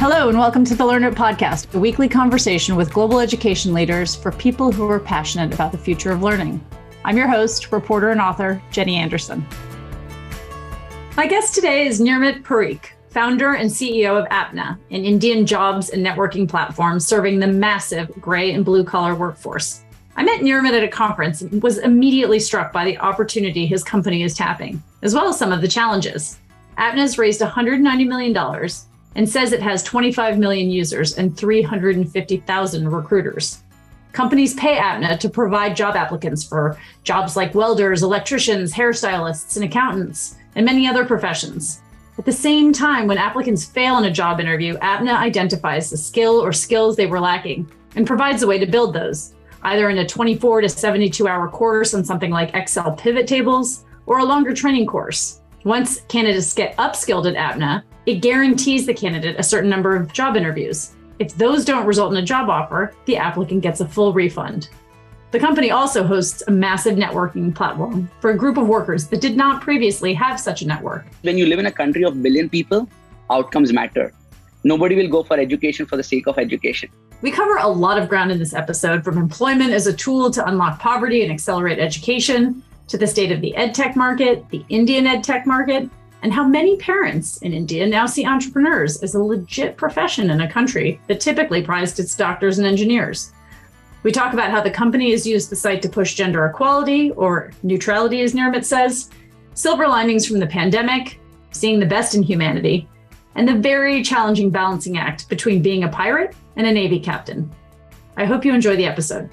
Hello, and welcome to the Learn It Podcast, a weekly conversation with global education leaders for people who are passionate about the future of learning. I'm your host, reporter, and author, Jenny Anderson. My guest today is Nirmit Parikh, founder and CEO of Apna, an Indian jobs and networking platform serving the massive gray and blue collar workforce. I met Nirmit at a conference and was immediately struck by the opportunity his company is tapping, as well as some of the challenges. Apna has raised $190 million and says it has 25 million users and 350,000 recruiters. Companies pay Apna to provide job applicants for jobs like welders, electricians, hairstylists, and accountants, and many other professions. At the same time, when applicants fail in a job interview, Apna identifies the skill or skills they were lacking and provides a way to build those, either in a 24 to 72 hour course on something like Excel pivot tables or a longer training course. Once candidates get upskilled at Apna, it guarantees the candidate a certain number of job interviews. If those don't result in a job offer, the applicant gets a full refund. The company also hosts a massive networking platform for a group of workers that did not previously have such a network. When you live in a country of billion people, outcomes matter. Nobody will go for education for the sake of education. We cover a lot of ground in this episode from employment as a tool to unlock poverty and accelerate education to the state of the edtech market, the Indian edtech market, and how many parents in India now see entrepreneurs as a legit profession in a country that typically prized its doctors and engineers. We talk about how the company has used the site to push gender equality, or neutrality, as Nirmit says, silver linings from the pandemic, seeing the best in humanity, and the very challenging balancing act between being a pirate and a Navy captain. I hope you enjoy the episode.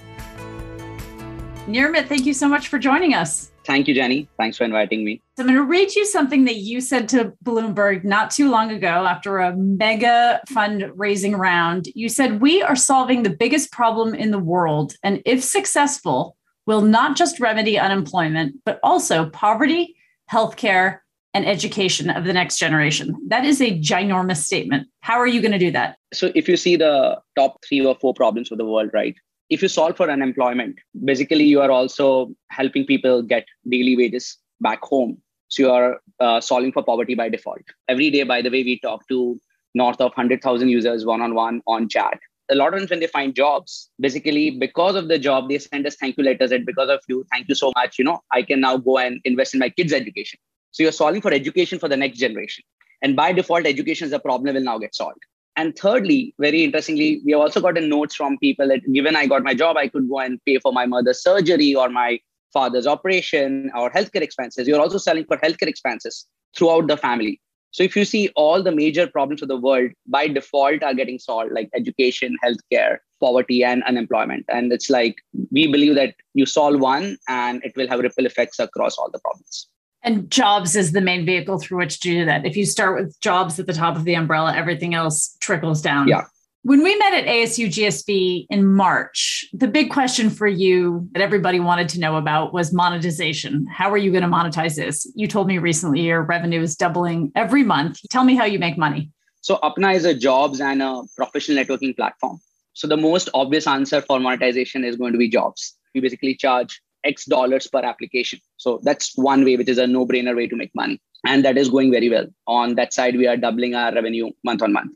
Nirmit, thank you so much for joining us. Thank you, Jenny. Thanks for inviting me. So I'm going to read you something that you said to Bloomberg not too long ago after a mega fundraising round. You said, We are solving the biggest problem in the world. And if successful, will not just remedy unemployment, but also poverty, healthcare, and education of the next generation. That is a ginormous statement. How are you going to do that? So, if you see the top three or four problems of the world, right? if you solve for unemployment, basically you are also helping people get daily wages back home. So you are uh, solving for poverty by default. Every day, by the way, we talk to north of 100,000 users one on one on chat. A lot of times when they find jobs, basically because of the job, they send us thank you letters and because of you, thank you so much. You know, I can now go and invest in my kids' education. So you're solving for education for the next generation. And by default, education is a problem will now get solved. And thirdly, very interestingly, we have also gotten notes from people that given I got my job, I could go and pay for my mother's surgery or my father's operation or healthcare expenses. You're also selling for healthcare expenses throughout the family. So if you see all the major problems of the world by default are getting solved, like education, healthcare, poverty, and unemployment. And it's like we believe that you solve one and it will have ripple effects across all the problems. And jobs is the main vehicle through which to do that. If you start with jobs at the top of the umbrella, everything else trickles down. Yeah. When we met at ASU GSV in March, the big question for you that everybody wanted to know about was monetization. How are you going to monetize this? You told me recently your revenue is doubling every month. Tell me how you make money. So, Apna is a jobs and a professional networking platform. So, the most obvious answer for monetization is going to be jobs. We basically charge X dollars per application. So that's one way, which is a no brainer way to make money. And that is going very well. On that side, we are doubling our revenue month on month.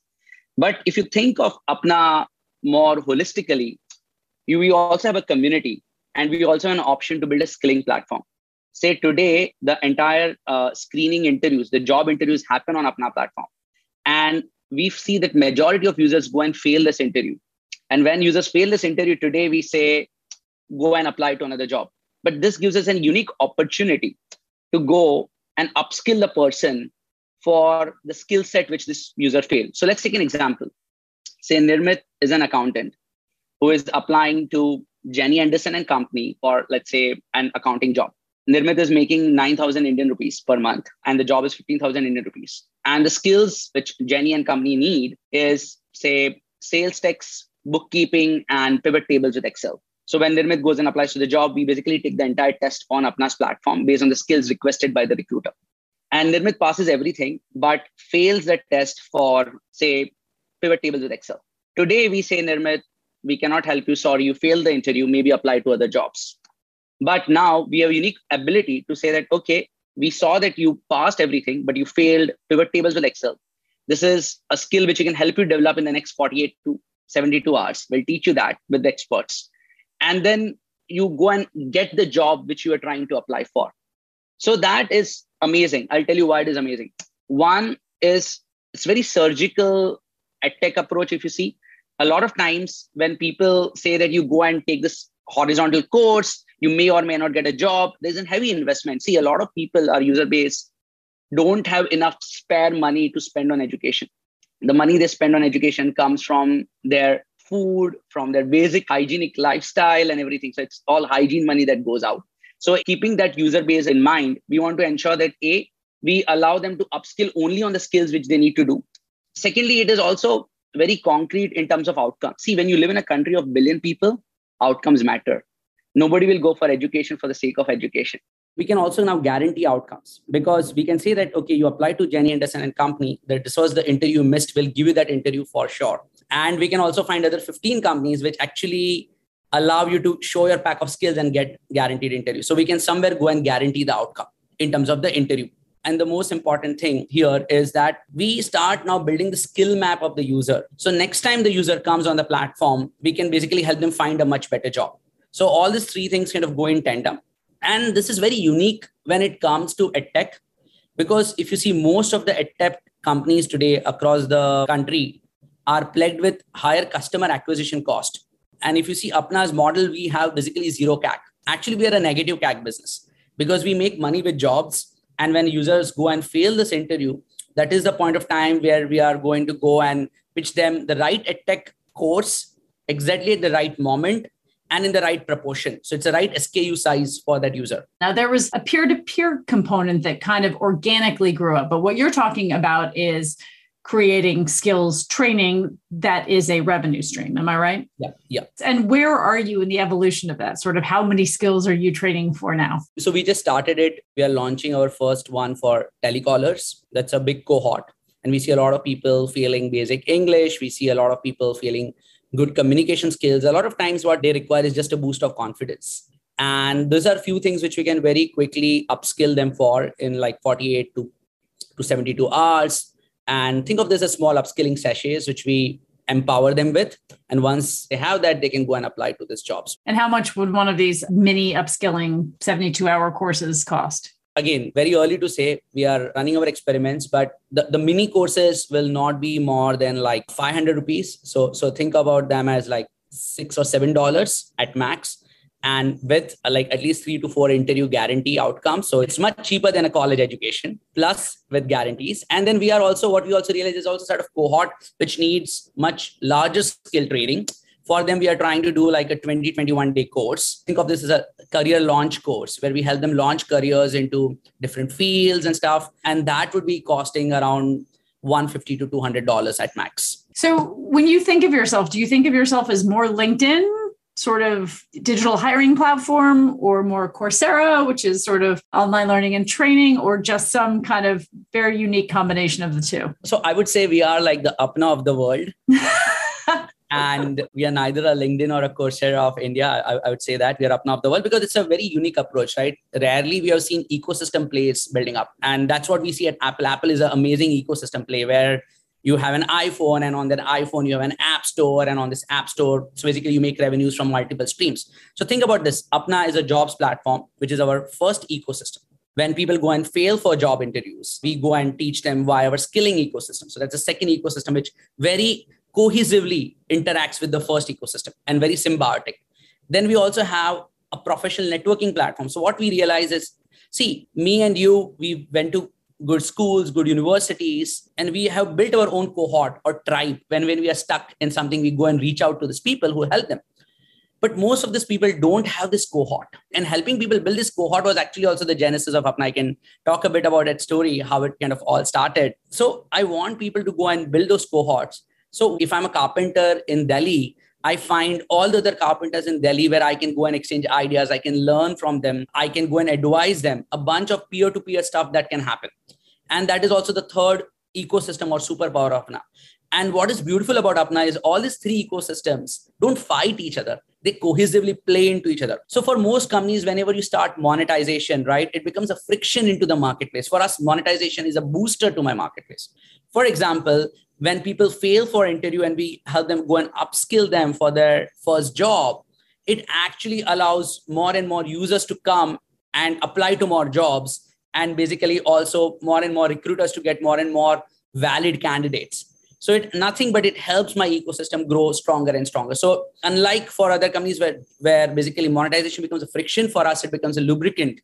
But if you think of Apna more holistically, you, we also have a community and we also have an option to build a skilling platform. Say today, the entire uh, screening interviews, the job interviews happen on Apna platform. And we see that majority of users go and fail this interview. And when users fail this interview today, we say, go and apply to another job. But this gives us a unique opportunity to go and upskill the person for the skill set which this user failed. So let's take an example. Say Nirmit is an accountant who is applying to Jenny Anderson and company for, let's say, an accounting job. Nirmit is making 9,000 Indian rupees per month, and the job is 15,000 Indian rupees. And the skills which Jenny and company need is, say, sales tax, bookkeeping, and pivot tables with Excel. So when Nirmit goes and applies to the job, we basically take the entire test on Apna's platform based on the skills requested by the recruiter. And Nirmit passes everything, but fails the test for, say, pivot tables with Excel. Today, we say, Nirmit, we cannot help you. Sorry, you failed the interview. Maybe apply to other jobs. But now we have unique ability to say that, okay, we saw that you passed everything, but you failed pivot tables with Excel. this is a skill which you can help you develop in the next 48 to 72 hours. We'll teach you that with the experts. And then you go and get the job which you are trying to apply for. So that is amazing. I'll tell you why it is amazing. One is it's very surgical edtech approach. If you see, a lot of times when people say that you go and take this horizontal course, you may or may not get a job. There's a heavy investment. See, a lot of people, our user base, don't have enough spare money to spend on education. The money they spend on education comes from their food, from their basic hygienic lifestyle and everything. So it's all hygiene money that goes out. So keeping that user base in mind, we want to ensure that A, we allow them to upskill only on the skills which they need to do. Secondly, it is also very concrete in terms of outcomes. See, when you live in a country of billion people, outcomes matter. Nobody will go for education for the sake of education. We can also now guarantee outcomes because we can say that, okay, you apply to Jenny Anderson and company, that this was the interview missed, will give you that interview for sure. And we can also find other 15 companies which actually allow you to show your pack of skills and get guaranteed interview. So we can somewhere go and guarantee the outcome in terms of the interview. And the most important thing here is that we start now building the skill map of the user. So next time the user comes on the platform, we can basically help them find a much better job. So all these three things kind of go in tandem. And this is very unique when it comes to edtech, because if you see most of the edtech companies today across the country are plagued with higher customer acquisition cost. And if you see Apna's model, we have basically zero CAC. Actually, we are a negative CAC business because we make money with jobs. And when users go and fail this interview, that is the point of time where we are going to go and pitch them the right edtech course exactly at the right moment and in the right proportion. So it's the right SKU size for that user. Now, there was a peer to peer component that kind of organically grew up, but what you're talking about is creating skills training that is a revenue stream. Am I right? Yeah. Yeah. And where are you in the evolution of that? Sort of how many skills are you training for now? So we just started it. We are launching our first one for telecallers. That's a big cohort. And we see a lot of people failing basic English. We see a lot of people failing good communication skills. A lot of times what they require is just a boost of confidence. And those are a few things which we can very quickly upskill them for in like 48 to, to 72 hours and think of this as small upskilling sachets which we empower them with. And once they have that they can go and apply to these jobs. And how much would one of these mini upskilling 72 hour courses cost? Again very early to say we are running our experiments but the, the mini courses will not be more than like 500 rupees. So so think about them as like six or seven dollars at max and with uh, like at least three to four interview guarantee outcomes. So it's much cheaper than a college education, plus with guarantees. And then we are also what we also realize is also sort of cohort which needs much larger skill training. For them, we are trying to do like a 20, 21 day course. Think of this as a career launch course where we help them launch careers into different fields and stuff. And that would be costing around 150 to 200 dollars at max so when you think of yourself do you think of yourself as more linkedin sort of digital hiring platform or more Coursera, which is sort of online learning and training, or just some kind of very unique combination of the two? So I would say we are like the Apna of the world. and we are neither a LinkedIn or a Coursera of India. I, I, would say that we are Apna of the world because it's a very unique approach, right? Rarely we have seen ecosystem plays building up. And that's what we see at Apple. Apple is an amazing ecosystem play where you have an iphone and on that iphone you have an app store and on this app store so basically you make revenues from multiple streams. So think about this. Apna is a jobs platform which is our first ecosystem. When people go and fail for job interviews we go and teach them via our skilling ecosystem. So that's the second ecosystem which very cohesively interacts with the first ecosystem and very symbiotic. Then we also have a professional networking platform. So what we realize is see me and you we went to good schools, good universities, and we have built our own cohort or tribe. When, when we are stuck in something, we go and reach out to these people who help them. But most of these people don't have this cohort. And helping people build this cohort was actually also the genesis of Apna. I can talk a bit about that story, how it kind of all started. So I want people to go and build those cohorts. So if I'm a carpenter in Delhi, I find all the other carpenters in Delhi where I can go and exchange ideas. I can learn from them. I can go and advise them. A bunch of peer to peer stuff that can happen. And that is also the third ecosystem or superpower of Apna. And what is beautiful about Apna is all these three ecosystems don't fight each other. They cohesively play into each other. So for most companies, whenever you start monetization, right, it becomes a friction into the marketplace. For us, monetization is a booster to my marketplace. For example, when people fail for interview and we help them go and upskill them for their first job, it actually allows more and more users to come and apply to more jobs and basically also more and more recruiters to get more and more valid candidates. So it nothing but it helps my ecosystem grow stronger and stronger. So unlike for other companies where where basically monetization becomes a friction for us it becomes a lubricant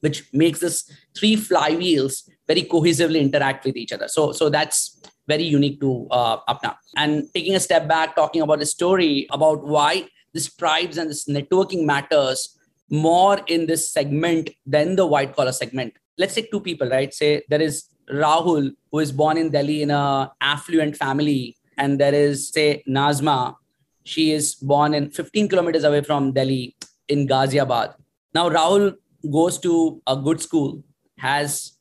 which makes this three flywheels very cohesively interact with each other. So so that's very unique to uh, Apna. And taking a step back, talking about the story about why this tribes and this networking matters more in this segment than the white collar segment. Let's take two people, right? Say there is Rahul, who is born in Delhi in a affluent family, and there is say Nazma. She is born in 15 kilometers away from Delhi in Ghaziabad. Now Rahul goes to a good school, has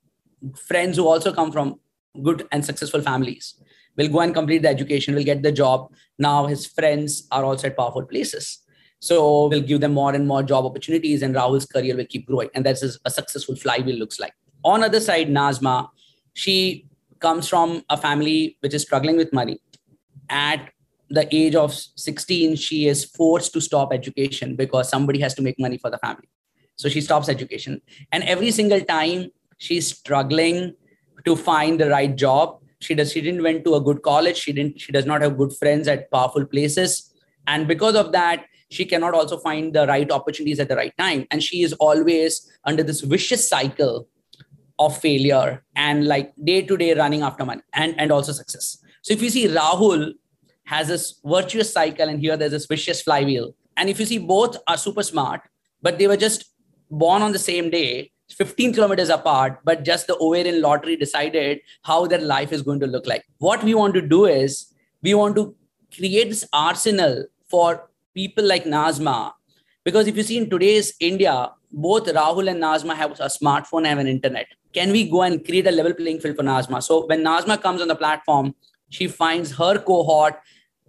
friends who also come from good and successful families. Will go and complete the education, will get the job. Now his friends are also at powerful places. So we'll give them more and more job opportunities, and Rahul's career will keep growing. And that's a successful flywheel looks like. On other side, Nazma, she comes from a family which is struggling with money. At the age of 16, she is forced to stop education because somebody has to make money for the family. So she stops education. And every single time she's struggling to find the right job, she does she didn't went to a good college. She didn't she does not have good friends at powerful places. And because of that, she cannot also find the right opportunities at the right time. And she is always under this vicious cycle of failure and like day to day running after money and and also success. So if you see rahul has this virtuous cycle and here there's this vicious flywheel. And if you see both are super smart but they were just born on the same day 15 kilometers apart but just the ovarian lottery decided how their life is going to look like. What we want to do is we want to create this arsenal for people like Nazma. Because if you see in today's India, both Rahul and Nazma have a smartphone have an internet. Can we go and create a level playing field for Nazma? So when Nazma comes on the platform, she finds her cohort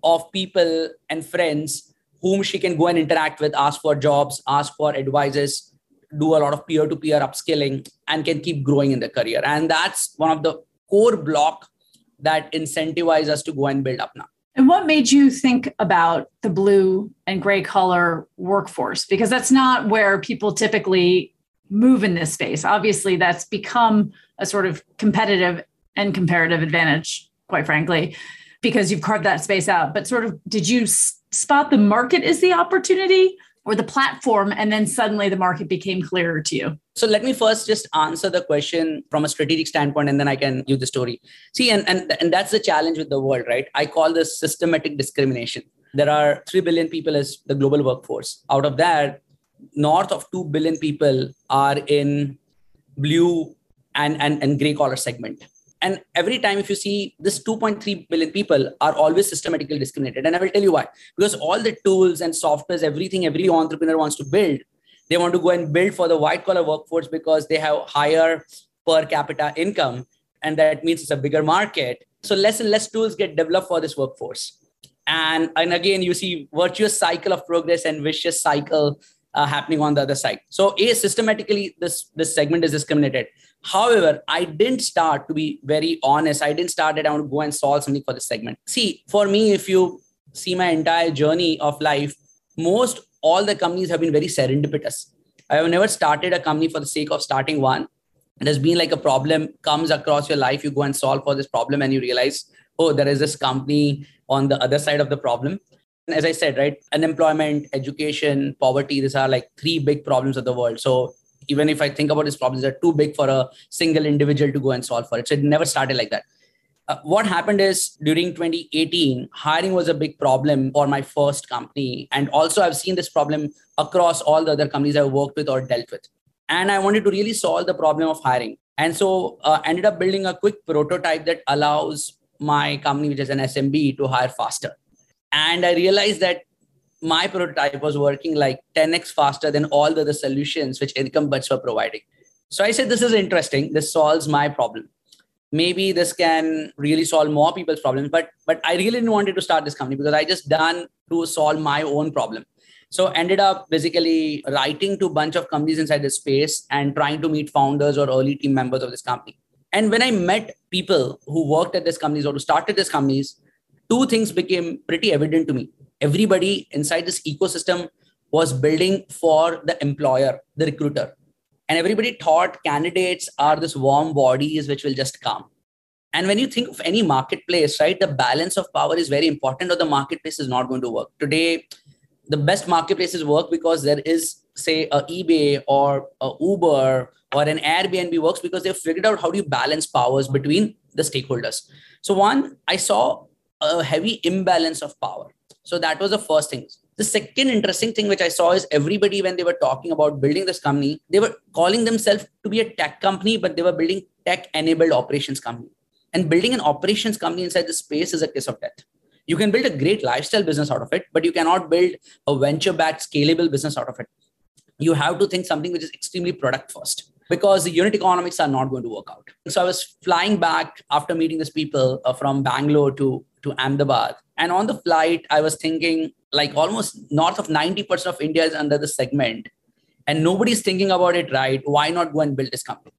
of people and friends whom she can go and interact with, ask for jobs, ask for advices, do a lot of peer-to-peer upskilling, and can keep growing in the career. And that's one of the core block that incentivize us to go and build Apna. And what made you think about the blue and gray color workforce? Because that's not where people typically move in this space. Obviously, that's become a sort of competitive and comparative advantage, quite frankly, because you've carved that space out. But sort of, did you spot the market as the opportunity? Or the platform and then suddenly the market became clearer to you? So let me first just answer the question from a strategic standpoint and then i can give the story. See and, and and that's the challenge with the world right? I call this systematic discrimination. There are 3 billion people as the global workforce. Out of that north of 2 billion people are in blue and and, and gray collar segment and every time if you see this 2.3 billion people are always systematically discriminated. And i will tell you why. Because all the tools and softwares everything every entrepreneur wants to build they want to go and build for the white collar workforce because they have higher per capita income. And that means it's a bigger market. So less and less tools get developed for this workforce. And and again you see virtuous cycle of progress and vicious cycle uh, happening on the other side. So a systematically this this segment is discriminated However, I didn't start to be very honest. I didn't start that I want to go and solve something for this segment. See, for me, if you see my entire journey of life, most all the companies have been very serendipitous. I have never started a company for the sake of starting one. It has been like a problem comes across your life, you go and solve for this problem, and you realize, oh, there is this company on the other side of the problem. And as I said, right, unemployment, education, poverty, these are like three big problems of the world. So even if I think about these problems, they're too big for a single individual to go and solve for it. So it never started like that. Uh, what happened is during 2018, hiring was a big problem for my first company. And also, I've seen this problem across all the other companies I've worked with or dealt with. And I wanted to really solve the problem of hiring. And so, uh, ended up building a quick prototype that allows my company, which is an SMB, to hire faster. And I realized that my prototype was working like 10x faster than all the other solutions which incumbents were providing. So I said, this is interesting. This solves my problem. Maybe this can really solve more people's problems. But but I really didn't wanted to start this company because I just done to solve my own problem. So ended up basically writing to a bunch of companies inside the space and trying to meet founders or early team members of this company. And when I met people who worked at these companies or who started these companies, two things became pretty evident to me. Everybody inside this ecosystem was building for the employer, the recruiter. And everybody thought candidates are this warm bodies which will just come. And when you think of any marketplace, right, the balance of power is very important, or the marketplace is not going to work. Today, the best marketplaces work because there is, say, a eBay or a Uber or an Airbnb works because they've figured out how do you balance powers between the stakeholders. So one, I saw a heavy imbalance of power. So that was the first thing. The second interesting thing which I saw is everybody, when they were talking about building this company, they were calling themselves to be a tech company, but they were building tech enabled operations company. And building an operations company inside the space is a kiss of death. You can build a great lifestyle business out of it, but you cannot build a venture backed scalable business out of it. You have to think something which is extremely product first because the unit economics are not going to work out. So I was flying back after meeting these people uh, from Bangalore to, to Ahmedabad. And on the flight, I was thinking like almost north of 90% of India is under the segment and nobody's thinking about it right. Why not go and build this company?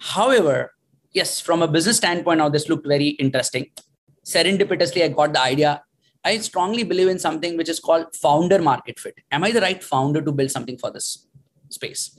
However, yes, from a business standpoint, now this looked very interesting. Serendipitously, I got the idea. I strongly believe in something which is called founder market fit. Am I the right founder to build something for this space?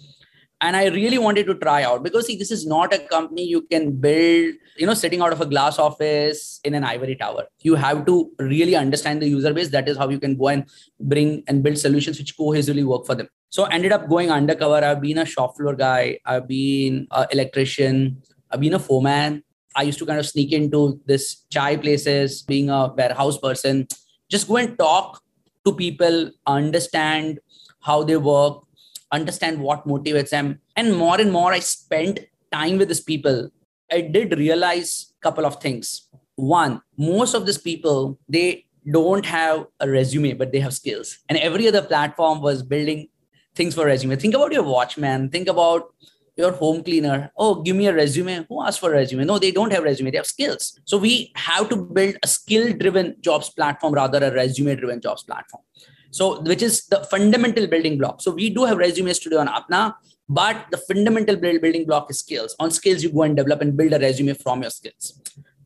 And i really wanted to try out because see this is not a company you can build you know sitting out of a glass office in an ivory tower. You have to really understand the user base. That is how you can go and bring and build solutions which cohesively work for them. So I ended up going undercover. I've been a shop floor guy. I've been an electrician. I've been a foreman. I used to kind of sneak into this chai places being a warehouse person. Just go and talk to people understand how they work understand what motivates them. And more and more I spent time with these people, I did realize a couple of things. One, most of these people, they don't have a resume, but they have skills. And every other platform was building things for resume. Think about your watchman. Think about your home cleaner. Oh, give me a resume. Who asked for a resume? No, they don't have resume. They have skills. So we have to build a skill-driven jobs platform rather a resume-driven jobs platform. So, which is the fundamental building block. So, we do have resumes today on Apna, but the fundamental building block is skills. On skills, you go and develop and build a resume from your skills.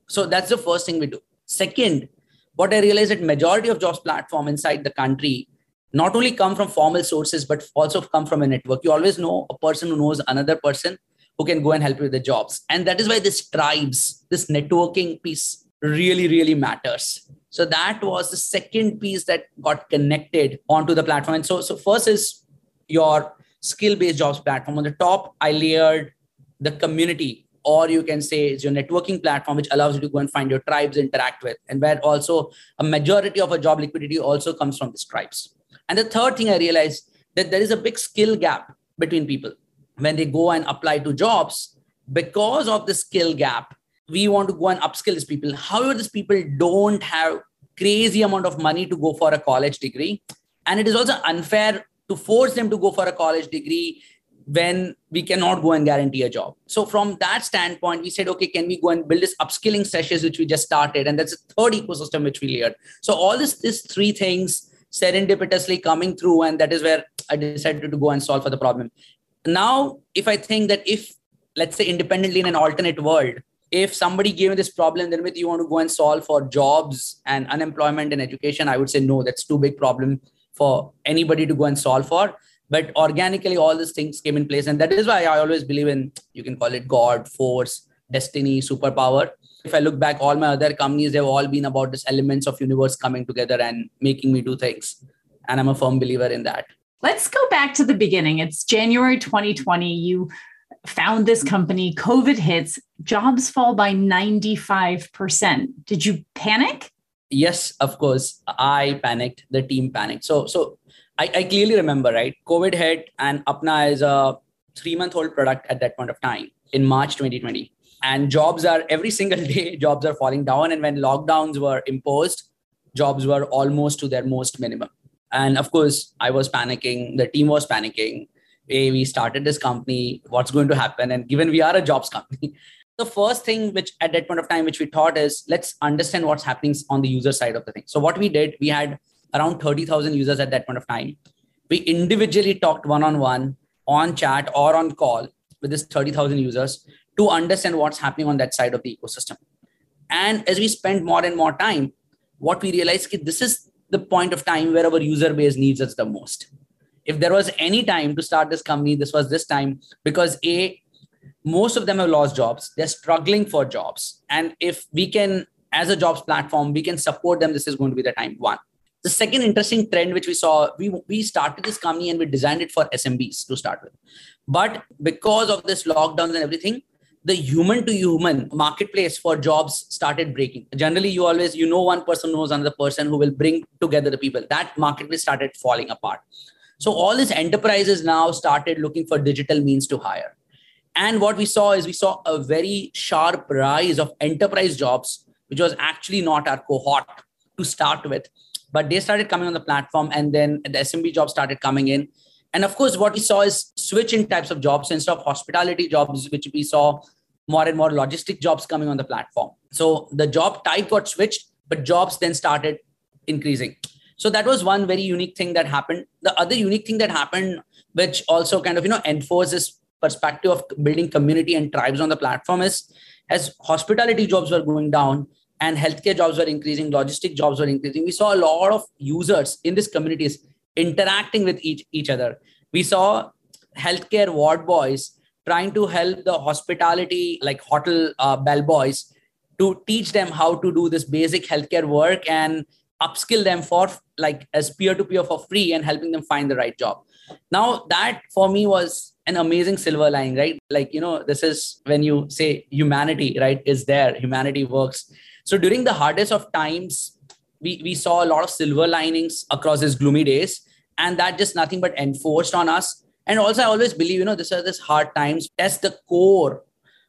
So, that's the first thing we do. Second, what I realized that majority of jobs platform inside the country not only come from formal sources, but also come from a network. You always know a person who knows another person who can go and help you with the jobs. And that is why this tribes, this networking piece really, really matters. So that was the second piece that got connected onto the platform. And so, so first is your skill-based jobs platform. On the top, I layered the community, or you can say it's your networking platform, which allows you to go and find your tribes, interact with, and where also a majority of a job liquidity also comes from these tribes. And the third thing I realized that there is a big skill gap between people when they go and apply to jobs because of the skill gap we want to go and upskill these people. However, these people don't have crazy amount of money to go for a college degree. And it is also unfair to force them to go for a college degree when we cannot go and guarantee a job. So from that standpoint, we said, okay, can we go and build this upskilling sessions, which we just started? And that's a third ecosystem which we layered. So all this, these three things serendipitously coming through, and that is where I decided to go and solve for the problem. Now, if I think that if, let's say, independently in an alternate world, if somebody gave me this problem then with you want to go and solve for jobs and unemployment and education i would say no that's too big problem for anybody to go and solve for. But organically all these things came in place and that is why i always believe in you can call it god force destiny superpower. If i look back all my other companies they've all been about this elements of universe coming together and making me do things. And i'm a firm believer in that. Let's go back to the beginning. It's january 2020 you found this mm-hmm. company, COVID hits, jobs fall by 95%. Did you panic? Yes, of course. I panicked. The team panicked. So, so I, I clearly remember, right? COVID hit, and Apna is a three month old product at that point of time in March 2020. And jobs are every single day, jobs are falling down. And when lockdowns were imposed, jobs were almost to their most minimum. And of course, I was panicking. The team was panicking hey, we started this company, what's going to happen? And given we are a jobs company, the first thing which at that point of time, which we thought is let's understand what's happening on the user side of the thing. So what we did, we had around 30,000 users at that point of time. We individually talked one-on-one on chat or on call with this 30,000 users to understand what's happening on that side of the ecosystem. And as we spend more and more time, what we realize is this is the point of time where our user base needs us the most. If there was any time to start this company, this was this time because A, most of them have lost jobs. They're struggling for jobs. And if we can, as a jobs platform, we can support them, this is going to be the time. One. The second interesting trend which we saw, we, we started this company and we designed it for SMBs to start with. But because of this lockdowns and everything, the human to human marketplace for jobs started breaking. Generally, you always, you know, one person knows another person who will bring together the people. That marketplace started falling apart. So all these enterprises now started looking for digital means to hire. And what we saw is we saw a very sharp rise of enterprise jobs, which was actually not our cohort to start with. But they started coming on the platform, and then the SMB jobs started coming in. And of course, what we saw is switching types of jobs. Instead of hospitality jobs, which we saw more and more logistic jobs coming on the platform. So the job type got switched, but jobs then started increasing. So that was one very unique thing that happened. The other unique thing that happened, which also kind of you know enforces perspective of building community and tribes on the platform is as hospitality jobs were going down and healthcare jobs were increasing, logistic jobs were increasing. We saw a lot of users in these communities interacting with each, each other. We saw healthcare ward boys trying to help the hospitality, like hotel uh, bellboys, to teach them how to do this basic healthcare work and upskill them for like as peer to peer for free and helping them find the right job. Now, that for me was an amazing silver lining, right? Like, you know, this is when you say humanity, right, is there, humanity works. So during the hardest of times, we, we saw a lot of silver linings across these gloomy days. And that just nothing but enforced on us. And also, I always believe, you know, this are this hard times. Test the core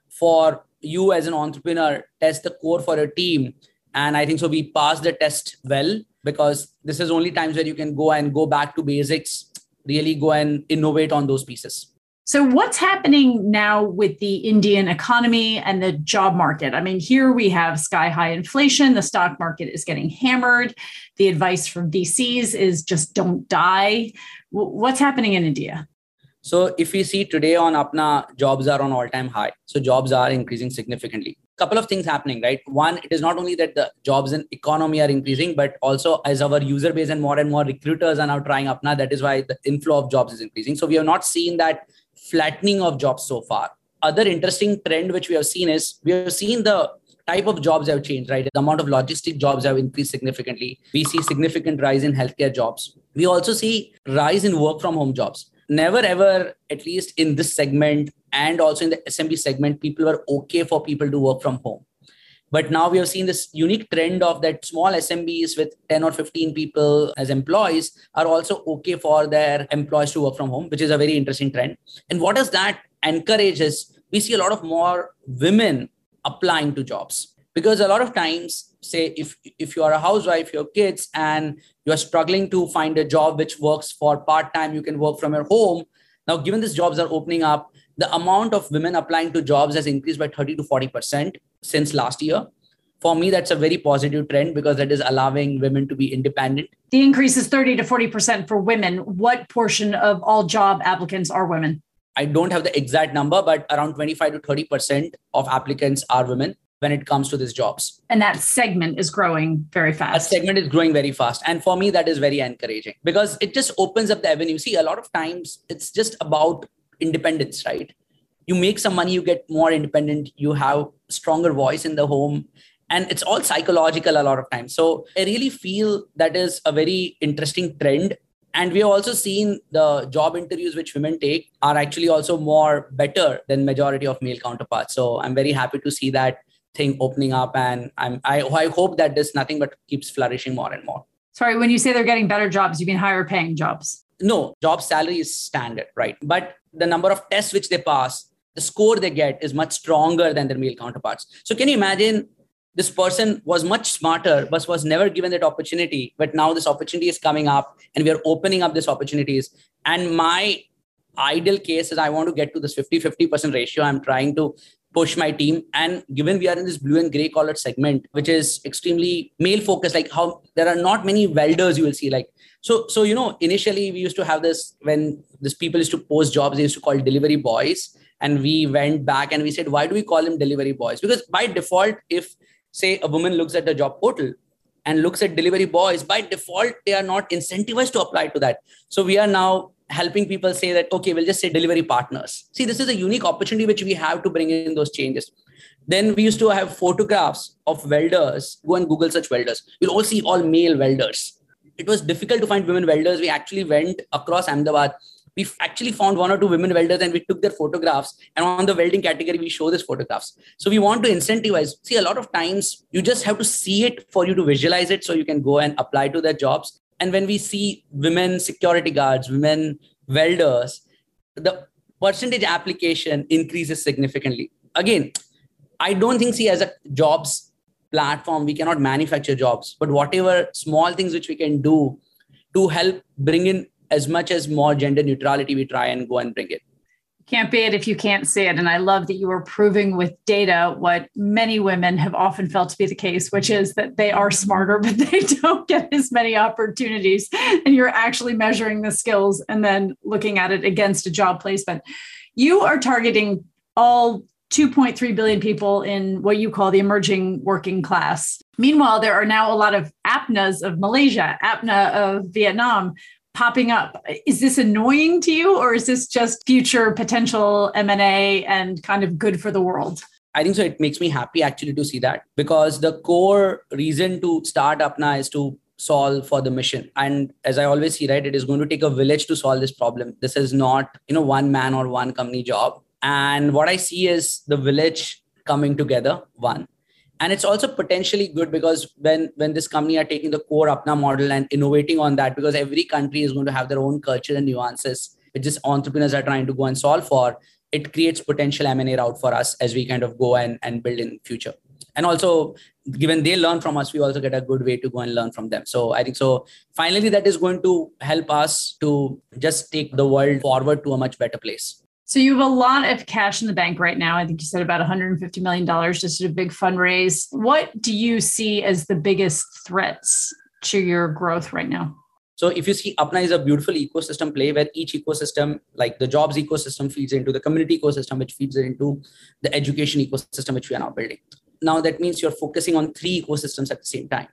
for you as an entrepreneur, test the core for a team. And I think so we passed the test well because this is only times where you can go and go back to basics, really go and innovate on those pieces. So, what's happening now with the Indian economy and the job market? I mean, here we have sky high inflation, the stock market is getting hammered. The advice from VCs is just don't die. What's happening in India? So, if we see today on Apna, jobs are on all time high. So, jobs are increasing significantly. Couple of things happening, right? One, it is not only that the jobs and economy are increasing, but also as our user base and more and more recruiters are now trying Apna, that is why the inflow of jobs is increasing. So, we have not seen that flattening of jobs so far. Other interesting trend which we have seen is we have seen the type of jobs have changed, right? The amount of logistic jobs have increased significantly. We see significant rise in healthcare jobs. We also see rise in work from home jobs. Never ever, at least in this segment and also in the SMB segment, people were okay for people to work from home. But now we have seen this unique trend of that small SMBs with 10 or 15 people as employees are also okay for their employees to work from home, which is a very interesting trend. And what does that encourage is we see a lot of more women applying to jobs because a lot of times say if if you are a housewife your kids and you are struggling to find a job which works for part time you can work from your home now given these jobs are opening up the amount of women applying to jobs has increased by 30 to 40% since last year. For me, that's a very positive trend because that is allowing women to be independent. The increase is 30 to 40% for women. What portion of all job applicants are women? I don't have the exact number, but around 25 to 30% of applicants are women when it comes to these jobs. And that segment is growing very fast. That segment is growing very fast. And for me, that is very encouraging because it just opens up the avenue. See, a lot of times it's just about independence right you make some money you get more independent you have stronger voice in the home and it's all psychological a lot of times so i really feel that is a very interesting trend and we have also seen the job interviews which women take are actually also more better than majority of male counterparts so i'm very happy to see that thing opening up and i'm i, I hope that this nothing but keeps flourishing more and more. Sorry when you say they're getting better jobs you mean higher paying jobs? No job salary is standard right? But the number of tests which they pass, the score they get is much stronger than their male counterparts. So can you imagine this person was much smarter but was never given that opportunity but now this opportunity is coming up and we are opening up these opportunities. And my ideal case is i want to get to this 50 50% ratio. I'm trying to push my team and given we are in this blue and gray collar segment which is extremely male focused like how there are not many welders you will see like so, so you know, initially we used to have this when these people used to post jobs, they used to call delivery boys. and we went back and we said, why do we call them delivery boys? Because by default, if say a woman looks at the job portal and looks at delivery boys, by default, they are not incentivized to apply to that. So we are now helping people say that, okay, we'll just say delivery partners. See, this is a unique opportunity which we have to bring in those changes. Then we used to have photographs of welders. Go and Google search welders. You'll all see all male welders. It was difficult to find women welders. We actually went across Ahmedabad we actually found one or two women welders and we took their photographs and on the welding category we show these photographs. So we want to incentivize. See a lot of times you just have to see it for you to visualize it so you can go and apply to their jobs. And when we see women security guards women welders the percentage application increases significantly. Again i don't think see as a jobs platform we cannot manufacture jobs. But whatever small things which we can do to help bring in as much as more gender neutrality we try and go and bring it can't be it if you can't see it. And I love that you are proving with data what many women have often felt to be the case, which is that they are smarter, but they don't get as many opportunities. And you're actually measuring the skills and then looking at it against a job placement. You are targeting all 2.3 billion people in what you call the emerging working class. Meanwhile, there are now a lot of APNAs of Malaysia, APNA of Vietnam, popping up. Is this annoying to you or is this just future potential M&A and kind of good for the world? I think so. It makes me happy actually to see that because the core reason to start Apna is to solve for the mission. And as I always see, right, it is going to take a village to solve this problem. This is not, you know, one man or one company job. And what I see is the village coming together, one and it's also potentially good because when when this company are taking the core apna model and innovating on that because every country is going to have their own culture and nuances which just entrepreneurs are trying to go and solve for it creates potential m&a route for us as we kind of go and, and build in future. And also given they learn from us we also get a good way to go and learn from them. So i think so finally that is going to help us to just take the world forward to a much better place so you have a lot of cash in the bank right now. I think you said about $150 million, just a big fundraise. What do you see as the biggest threats to your growth right now? So if you see Apna is a beautiful ecosystem play where each ecosystem, like the jobs ecosystem feeds into the community ecosystem, which feeds into the education ecosystem, which we are now building. Now that means you're focusing on three ecosystems at the same time.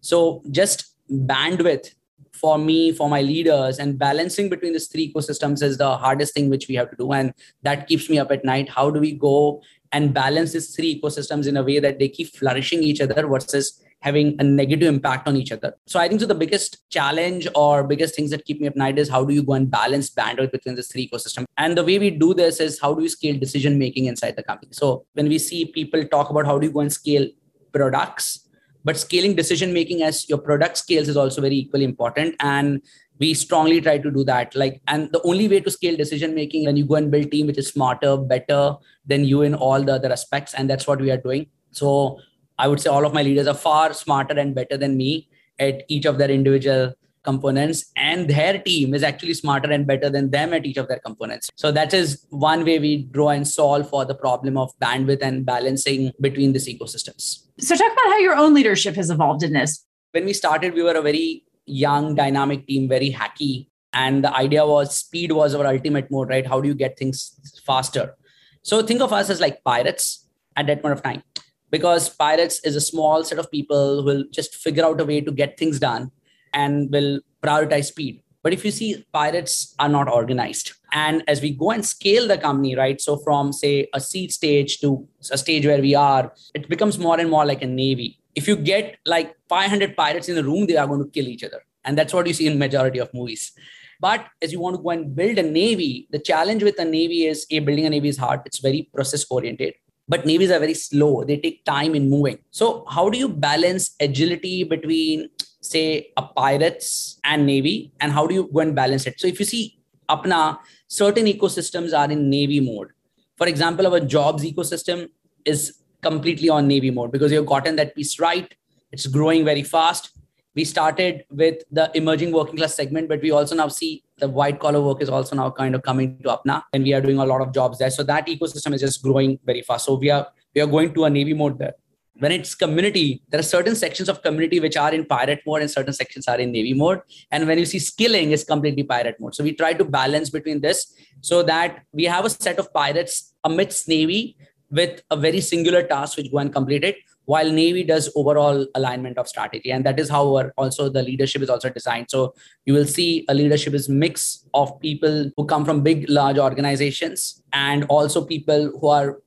So just bandwidth for me, for my leaders, and balancing between these three ecosystems is the hardest thing which we have to do. And that keeps me up at night. How do we go and balance these three ecosystems in a way that they keep flourishing each other versus having a negative impact on each other. So I think so the biggest challenge or biggest things that keep me up at night is how do you go and balance bandwidth between these three ecosystems? And the way we do this is how do we scale decision making inside the company? So when we see people talk about how do you go and scale products, but scaling decision making as your product scales is also very equally important. And we strongly try to do that. Like and the only way to scale decision making when you go and build team which is smarter better than you in all the other aspects. And that's what we are doing. So i would say all of my leaders are far smarter and better than me at each of their individual components and their team is actually smarter and better than them at each of their components. So that is one way we draw and solve for the problem of bandwidth and balancing between these ecosystems. So talk about how your own leadership has evolved in this. When we started we were a very young dynamic team very hacky. And the idea was speed was our ultimate mode right? How do you get things faster? So think of us as like pirates at that point of time. Because pirates is a small set of people who will just figure out a way to get things done and will prioritize speed. But if you see, pirates are not organized. And as we go and scale the company, right? So from say a seed stage to a stage where we are, it becomes more and more like a navy. If you get like 500 pirates in a room, they are going to kill each other. And that's what you see in majority of movies. But as you want to go and build a navy, the challenge with a navy is a building a navy is hard. It's very process oriented but navies are very slow they take time in moving so how do you balance agility between say a pirates and navy and how do you go and balance it? So if you see apna certain ecosystems are in navy mode. For example our jobs ecosystem is completely on navy mode because you've gotten that piece right. It's growing very fast. We started with the emerging working class segment but we also now see the white collar work is also now kind of coming to apna and we are doing a lot of jobs there. So that ecosystem is just growing very fast. So we are we are going to a navy mode there when it's community, there are certain sections of community which are in pirate mode and certain sections are in navy mode. And when you see skilling, it's completely pirate mode. So we try to balance between this so that we have a set of pirates amidst navy with a very singular task which go and complete it while navy does overall alignment of strategy and that is how our, also the leadership is also designed so you will see a leadership is mix of people who come from big large organizations and also people who are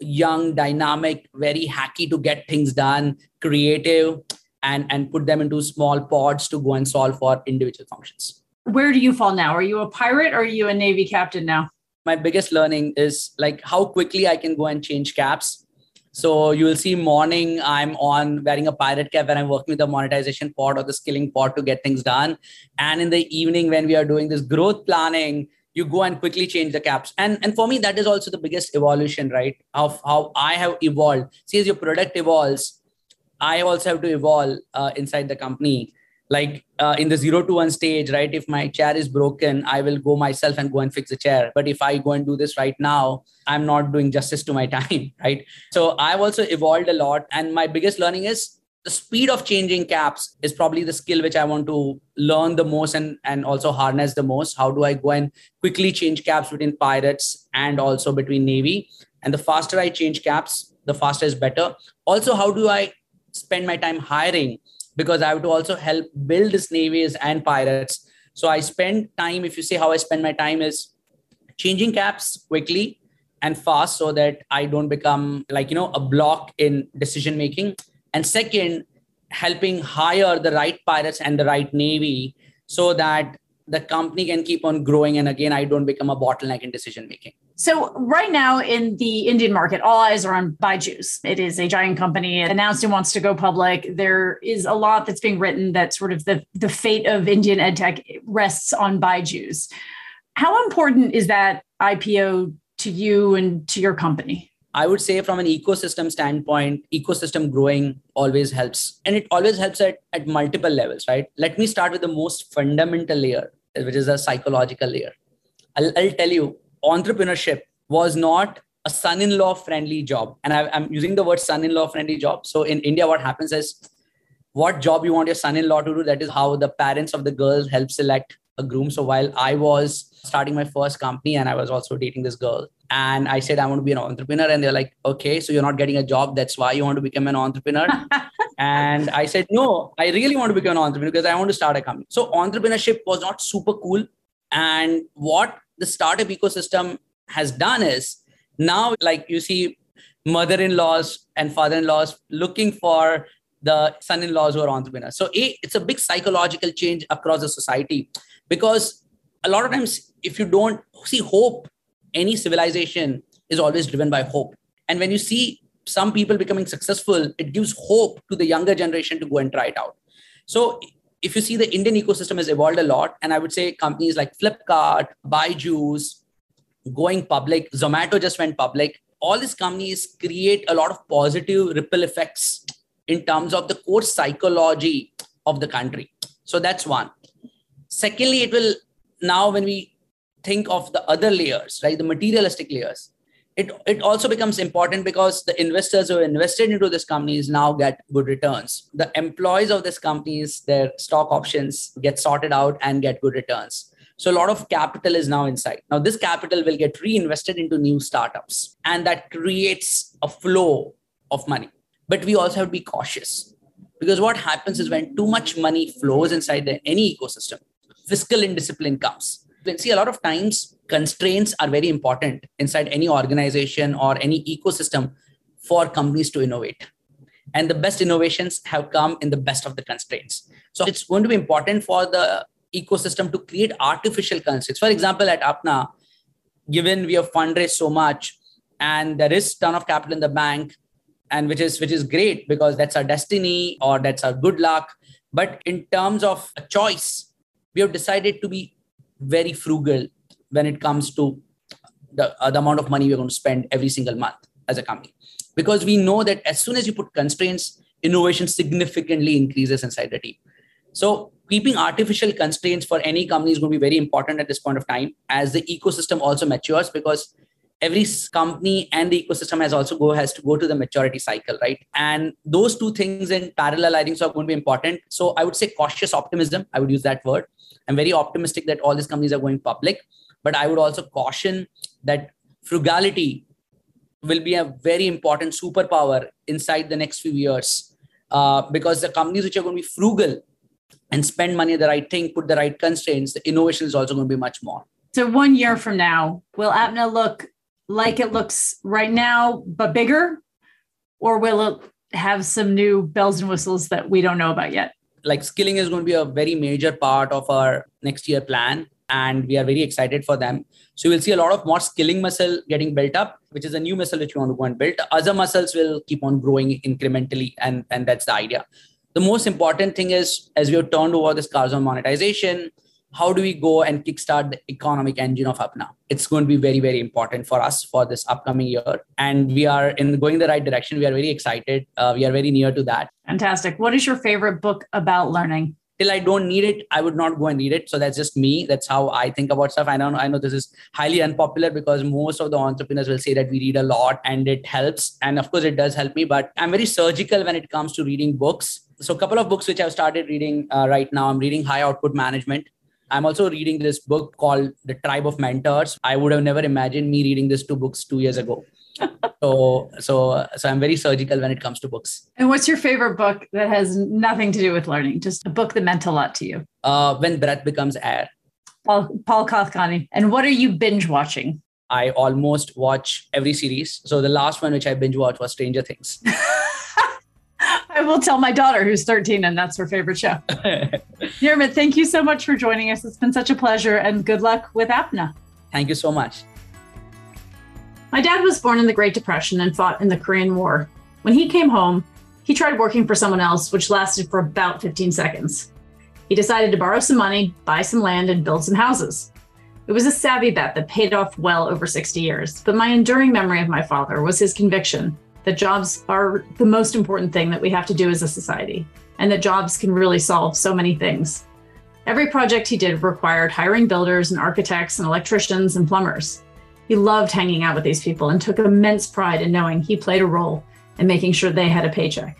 young, dynamic, very hacky to get things done, creative, and, and put them into small pods to go and solve for individual functions. Where do you fall now? Are you a pirate or are you a Navy captain now? My biggest learning is like how quickly I can go and change caps. So you will see morning I'm on wearing a pirate cap when I'm working with the monetization pod or the skilling pod to get things done. And in the evening when we are doing this growth planning, you go and quickly change the caps. And and for me that is also the biggest evolution right of how i have evolved. See as your product evolves i also have to evolve uh, inside the company. Like uh, in the zero to one stage right if my chair is broken i will go myself and go and fix the chair. But if i go and do this right now i'm not doing justice to my time right? So i've also evolved a lot. And my biggest learning is the speed of changing caps is probably the skill which I want to learn the most and, and also harness the most. How do I go and quickly change caps between pirates and also between Navy? And the faster I change caps, the faster is better. Also, how do I spend my time hiring? Because I have to also help build this navies and pirates. So I spend time, if you say how I spend my time is changing caps quickly and fast so that I don't become like, you know, a block in decision making and second helping hire the right pirates and the right navy so that the company can keep on growing. And again i don't become a bottleneck in decision making. So right now in the indian market all eyes are on byju's. It is a giant company it announced it wants to go public. There is a lot that's being written that sort of the, the fate of indian edtech rests on byju's. How important is that ipo to you and to your company I would say from an ecosystem standpoint, ecosystem growing always helps. And it always helps at, at multiple levels, right? Let me start with the most fundamental layer, which is a psychological layer. I'll, I'll tell you, entrepreneurship was not a son-in-law friendly job. And I, I'm using the word son-in-law friendly job. So in India, what happens is what job you want your son-in-law to do, that is how the parents of the girls help select a groom. So while I was starting my first company and I was also dating this girl, and I said I want to be an entrepreneur, and they're like, okay, so you're not getting a job. That's why you want to become an entrepreneur. and I said, no, I really want to become an entrepreneur because I want to start a company. So entrepreneurship was not super cool. And what the startup ecosystem has done is now, like you see, mother-in-laws and father-in-laws looking for the son-in-laws who are entrepreneurs. So a, it's a big psychological change across the society because a lot of times if you don't see hope any civilization is always driven by hope. And when you see some people becoming successful it gives hope to the younger generation to go and try it out. So if you see the indian ecosystem has evolved a lot and i would say companies like flipkart byju's going public zomato just went public all these companies create a lot of positive ripple effects in terms of the core psychology of the country. So that's one. Secondly it will now when we think of the other layers right the materialistic layers it, it also becomes important because the investors who invested into this companies now get good returns. The employees of this companies their stock options get sorted out and get good returns. So a lot of capital is now inside. Now this capital will get reinvested into new startups and that creates a flow of money. But we also have to be cautious because what happens is when too much money flows inside the, any ecosystem fiscal indiscipline comes. See, a lot of times constraints are very important inside any organization or any ecosystem for companies to innovate. And the best innovations have come in the best of the constraints. So it's going to be important for the ecosystem to create artificial constraints. For example, at Apna, given we have fundraised so much and there is ton of capital in the bank, and which is which is great because that's our destiny or that's our good luck. But in terms of a choice, we have decided to be very frugal when it comes to the, uh, the amount of money we're going to spend every single month as a company. Because we know that as soon as you put constraints innovation significantly increases inside the team. So keeping artificial constraints for any company is going to be very important at this point of time as the ecosystem also matures because every company and the ecosystem has also go has to go to the maturity cycle right? And those two things in parallel i think so are going to be important. So i would say cautious optimism i would use that word i'm very optimistic that all these companies are going public but i would also caution that frugality will be a very important superpower inside the next few years uh, because the companies which are going to be frugal and spend money the right thing put the right constraints the innovation is also going to be much more so one year from now will Apna look like it looks right now, but bigger? Or will it have some new bells and whistles that we don't know about yet? Like skilling is going to be a very major part of our next year plan. And we are very excited for them. So we'll see a lot of more skilling muscle getting built up, which is a new muscle which we want to go and build. Other muscles will keep on growing incrementally. And, and that's the idea. The most important thing is as we have turned over this cars on monetization, how do we go and kickstart the economic engine of Apna? It's going to be very, very important for us for this upcoming year. And we are in going the right direction. We are very excited. Uh, we are very near to that. Fantastic. What is your favorite book about learning? Till I don't need it, I would not go and read it. So that's just me. That's how I think about stuff. I know I know this is highly unpopular because most of the entrepreneurs will say that we read a lot and it helps. And of course it does help me, but I'm very surgical when it comes to reading books. So a couple of books which I've started reading uh, right now. I'm reading High Output Management I'm also reading this book called The Tribe of Mentors. I would have never imagined me reading these two books two years ago. so, so, so I'm very surgical when it comes to books. And what's your favorite book that has nothing to do with learning? Just a book that meant a lot to you. Uh, when breath becomes air. Paul, Paul Kalanithi. And what are you binge watching? I almost watch every series. So the last one which I binge watched was Stranger Things. I will tell my daughter who's 13 and that's her favorite show. Nirmit, thank you so much for joining us. It's been such a pleasure and good luck with Apna. Thank you so much. My dad was born in the Great Depression and fought in the Korean War. When he came home, he tried working for someone else, which lasted for about 15 seconds. He decided to borrow some money, buy some land, and build some houses. It was a savvy bet that paid off well over 60 years, but my enduring memory of my father was his conviction that jobs are the most important thing that we have to do as a society, and that jobs can really solve so many things. Every project he did required hiring builders and architects and electricians and plumbers. He loved hanging out with these people and took immense pride in knowing he played a role in making sure they had a paycheck.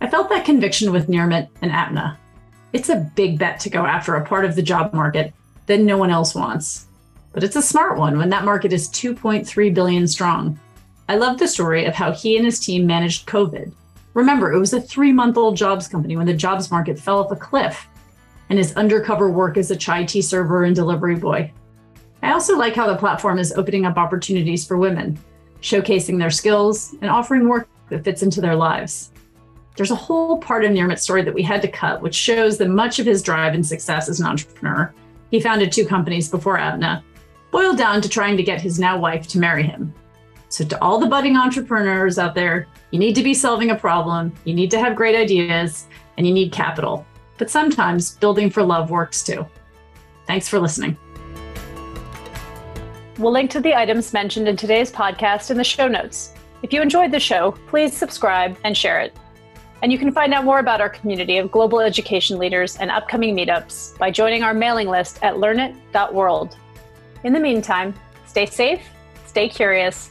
I felt that conviction with Nirmit and Apna. It's a big bet to go after a part of the job market that no one else wants. But it's a smart one when that market is 2.3 billion strong I love the story of how he and his team managed COVID. Remember, it was a three month old jobs company when the jobs market fell off a cliff, and his undercover work as a chai tea server and delivery boy. I also like how the platform is opening up opportunities for women, showcasing their skills and offering work that fits into their lives. There's a whole part of Nirmit's story that we had to cut, which shows that much of his drive and success as an entrepreneur, he founded two companies before Apna, boiled down to trying to get his now wife to marry him. So, to all the budding entrepreneurs out there, you need to be solving a problem, you need to have great ideas, and you need capital. But sometimes building for love works too. Thanks for listening. We'll link to the items mentioned in today's podcast in the show notes. If you enjoyed the show, please subscribe and share it. And you can find out more about our community of global education leaders and upcoming meetups by joining our mailing list at learnit.world. In the meantime, stay safe, stay curious,